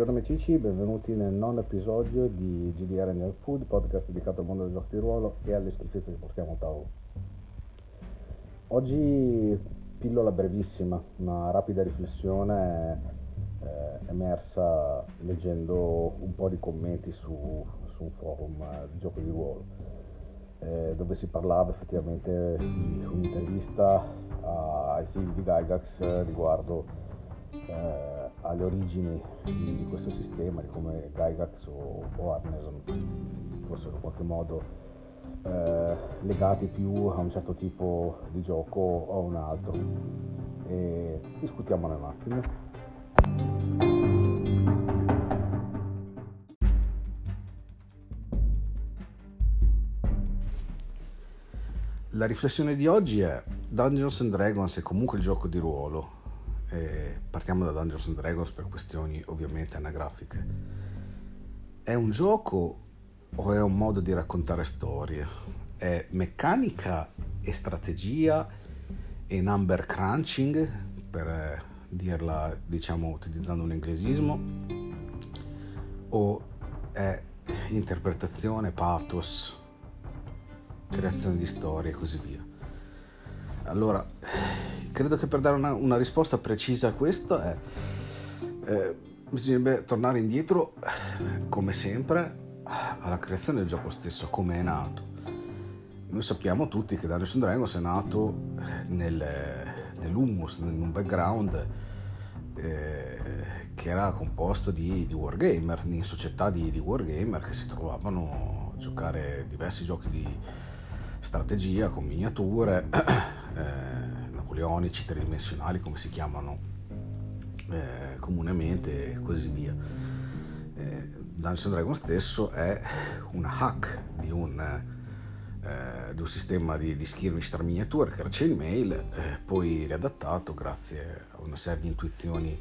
Buongiorno amici, benvenuti nel nono episodio di GDR Nerd Food, podcast dedicato al mondo del gioco di ruolo e alle schifezze che portiamo a tavolo. Oggi pillola brevissima, una rapida riflessione eh, emersa leggendo un po' di commenti su, su un forum di gioco di ruolo, eh, dove si parlava effettivamente di un'intervista ai figli di Gygax riguardo eh, alle origini di, di, questo sistema, di come Gygax o, o Arneson fossero in qualche modo eh, legati più a un certo tipo di gioco o a un altro. E discutiamone un attimo. La riflessione di oggi è Dungeons and Dragons è comunque il gioco di ruolo, eh, partiamo da Dungeons and Dragons per questioni ovviamente anagrafiche. È un gioco o è un modo di raccontare storie? È meccanica e strategia e number crunching, per eh, dirla diciamo utilizzando un inglesismo, o è interpretazione, pathos, creazione di storie e così via. Allora, credo che per dare una, una risposta precisa a questo è, eh, bisognerebbe tornare indietro, come sempre, alla creazione del gioco stesso, come è nato. Noi sappiamo tutti che Dungeons Dragons è nato eh, nel, nell'humus, in un background eh, che era composto di, di, wargamer, in società di, di wargamer che si trovavano a giocare diversi giochi di strategia con miniature. Eh, napoleonici, tridimensionali come si chiamano eh, comunemente e così via. Eh, Dungeons Dragon stesso è un hack di un, eh, di un sistema di, di skirmish tra miniature che era Chainmail, eh, poi riadattato grazie a una serie di intuizioni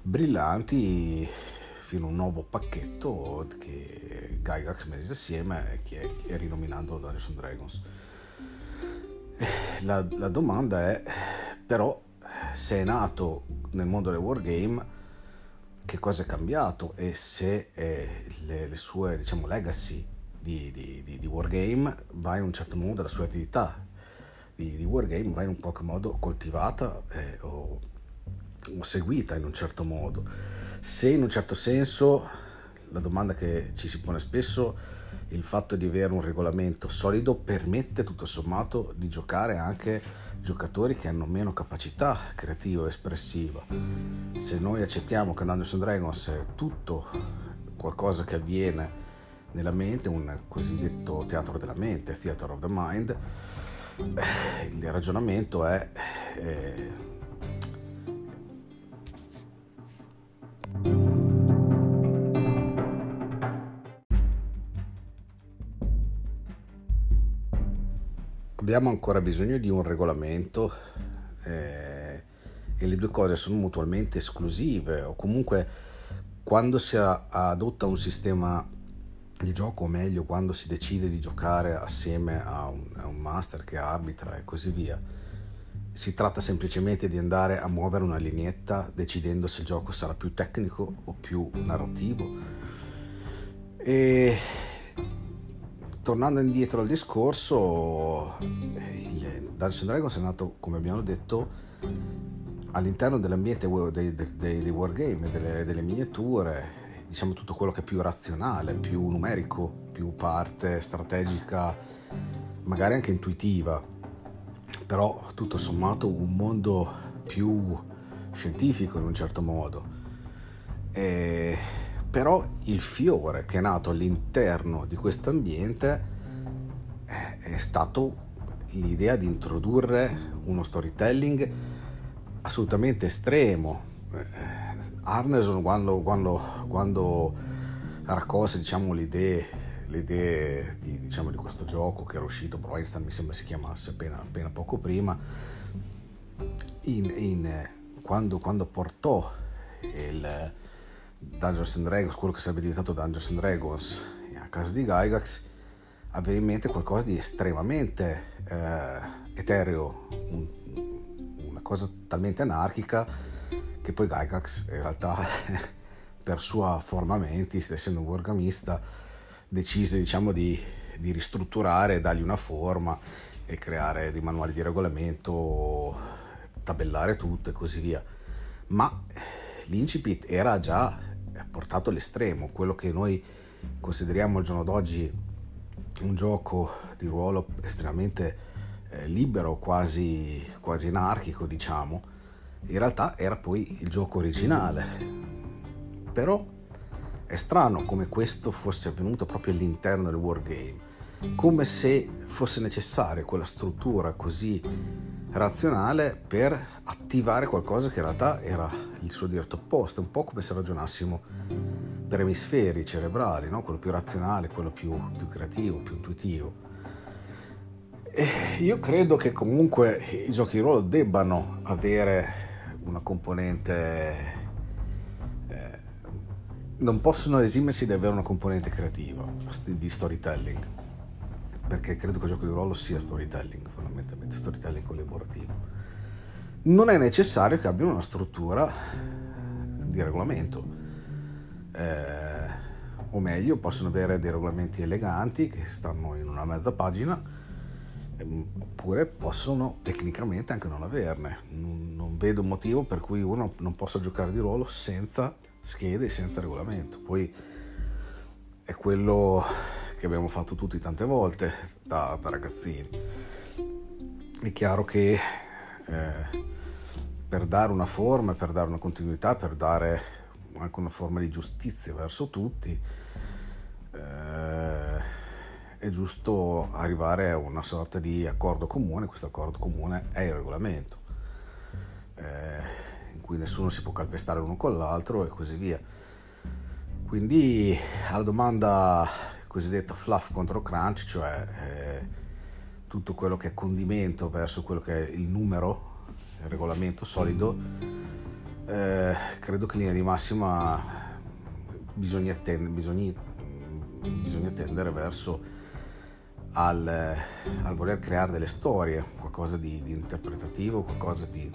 brillanti fino a un nuovo pacchetto che Gygax mise assieme e che è rinominando Dungeons Dragons. La, la domanda è però se è nato nel mondo del wargame che cosa è cambiato e se eh, le, le, sue diciamo, legacy di, di, di, di, wargame va in un certo modo, la sua eredità di, di wargame va in un qualche modo coltivata eh, o, o seguita in un certo modo. Se in un certo senso la domanda che ci si pone spesso il fatto di avere un regolamento solido permette tutto sommato di giocare anche giocatori che hanno meno capacità creativa espressiva. Se noi accettiamo che Dungeons Dragons è tutto qualcosa che avviene nella mente, un cosiddetto teatro della mente, theater of the mind, il ragionamento è eh, abbiamo ancora bisogno di un regolamento eh, e le due cose sono mutualmente esclusive o comunque quando si adotta un sistema di gioco o meglio quando si decide di giocare assieme a un, a un master che arbitra e così via si tratta semplicemente di andare a muovere una lineetta decidendo se il gioco sarà più tecnico o più narrativo. E tornando indietro al discorso, il Dungeons Dragons è nato, come abbiamo detto, all'interno dell'ambiente dei, dei, dei wargame, delle, delle, miniature, diciamo tutto quello che è più razionale, più numerico, più parte strategica, magari anche intuitiva, però tutto sommato un mondo più scientifico in un certo modo. E però il fiore che è nato all'interno di questo ambiente è stato l'idea di introdurre uno storytelling assolutamente estremo. Eh, Arneson quando, quando, quando raccolse diciamo, le idee, le idee di, diciamo, di, questo gioco che era uscito, Einstein mi sembra si chiamasse appena, appena poco prima, in, in, quando, quando portò il, Dungeons and Dragons, quello che sarebbe diventato Dungeons and Dragons a casa di Gygax, aveva in mente qualcosa di estremamente eh, etereo, un, una cosa talmente anarchica che poi Gygax in realtà per sua forma mentis, essendo un wargamista, decise diciamo di, di ristrutturare, dargli una forma e creare dei manuali di regolamento, tabellare tutto e così via. Ma l'incipit era già portato all'estremo, quello che noi consideriamo al giorno d'oggi un gioco di ruolo estremamente eh, libero, quasi, quasi anarchico, diciamo, in realtà era poi il gioco originale. Però è strano come questo fosse avvenuto proprio all'interno del wargame, come se fosse necessaria quella struttura così razionale per attivare qualcosa che in realtà era il suo diretto opposto, un po' come se ragionassimo per emisferi cerebrali, no? quello più razionale, quello più, più creativo, più intuitivo. E io credo che comunque i giochi di ruolo debbano avere una componente non possono esimersi di avere una componente creativa di storytelling perché credo che il gioco di ruolo sia storytelling fondamentalmente storytelling collaborativo. Non è necessario che abbiano una struttura di regolamento. Eh, o meglio possono avere dei regolamenti eleganti che stanno in una mezza pagina ehm, oppure possono tecnicamente anche non averne. Non, non vedo motivo per cui uno non possa giocare di ruolo senza schede senza regolamento. Poi è quello che abbiamo fatto tutti tante volte da, da ragazzini. È chiaro che eh, per dare una forma, per dare una continuità, per dare anche una forma di giustizia verso tutti, eh, è giusto arrivare a una sorta di accordo comune, questo accordo comune è il regolamento. Eh, cui nessuno si può calpestare l'uno con l'altro e così via. Quindi alla domanda cosiddetta fluff contro crunch, cioè eh, tutto quello che è condimento verso quello che è il numero, il regolamento solido, eh, credo che in linea di massima bisogna, tendere, bisogna, bisogna tendere verso al, al, voler creare delle storie, qualcosa di, di interpretativo, qualcosa di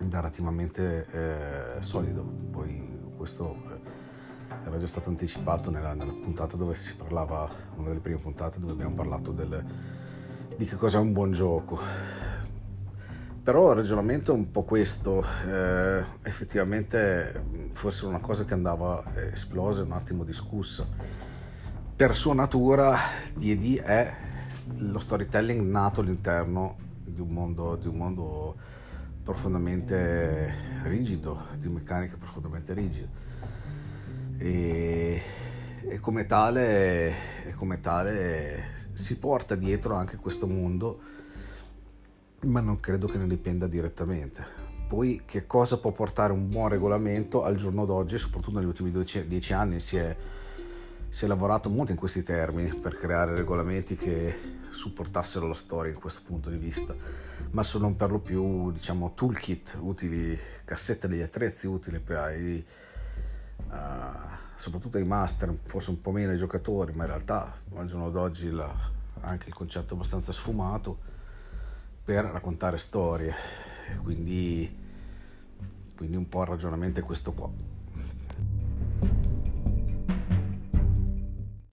narrativamente eh, solido. Poi questo eh, era già stato anticipato nella, nella, puntata dove si parlava, una delle prime puntate dove abbiamo parlato del, di che cosa è un buon gioco. Però il ragionamento è un po' questo, eh, effettivamente forse una cosa che andava esplosa e un attimo discussa. Per sua natura D&D è lo storytelling nato all'interno di un mondo, di un mondo profondamente rigido, di meccaniche profondamente rigide. E, e, come tale, e come tale si porta dietro anche questo mondo, ma non credo che ne dipenda direttamente. Poi che cosa può portare un buon regolamento al giorno d'oggi, soprattutto negli ultimi dieci anni si è, si è lavorato molto in questi termini per creare regolamenti che supportassero la storia in questo punto di vista, ma sono per lo più diciamo toolkit utili, cassette degli attrezzi utili per soprattutto ai master, forse un po' meno ai giocatori, ma in realtà al giorno d'oggi la, anche il concetto è abbastanza sfumato per raccontare storie, quindi, quindi un po' il ragionamento è questo qua.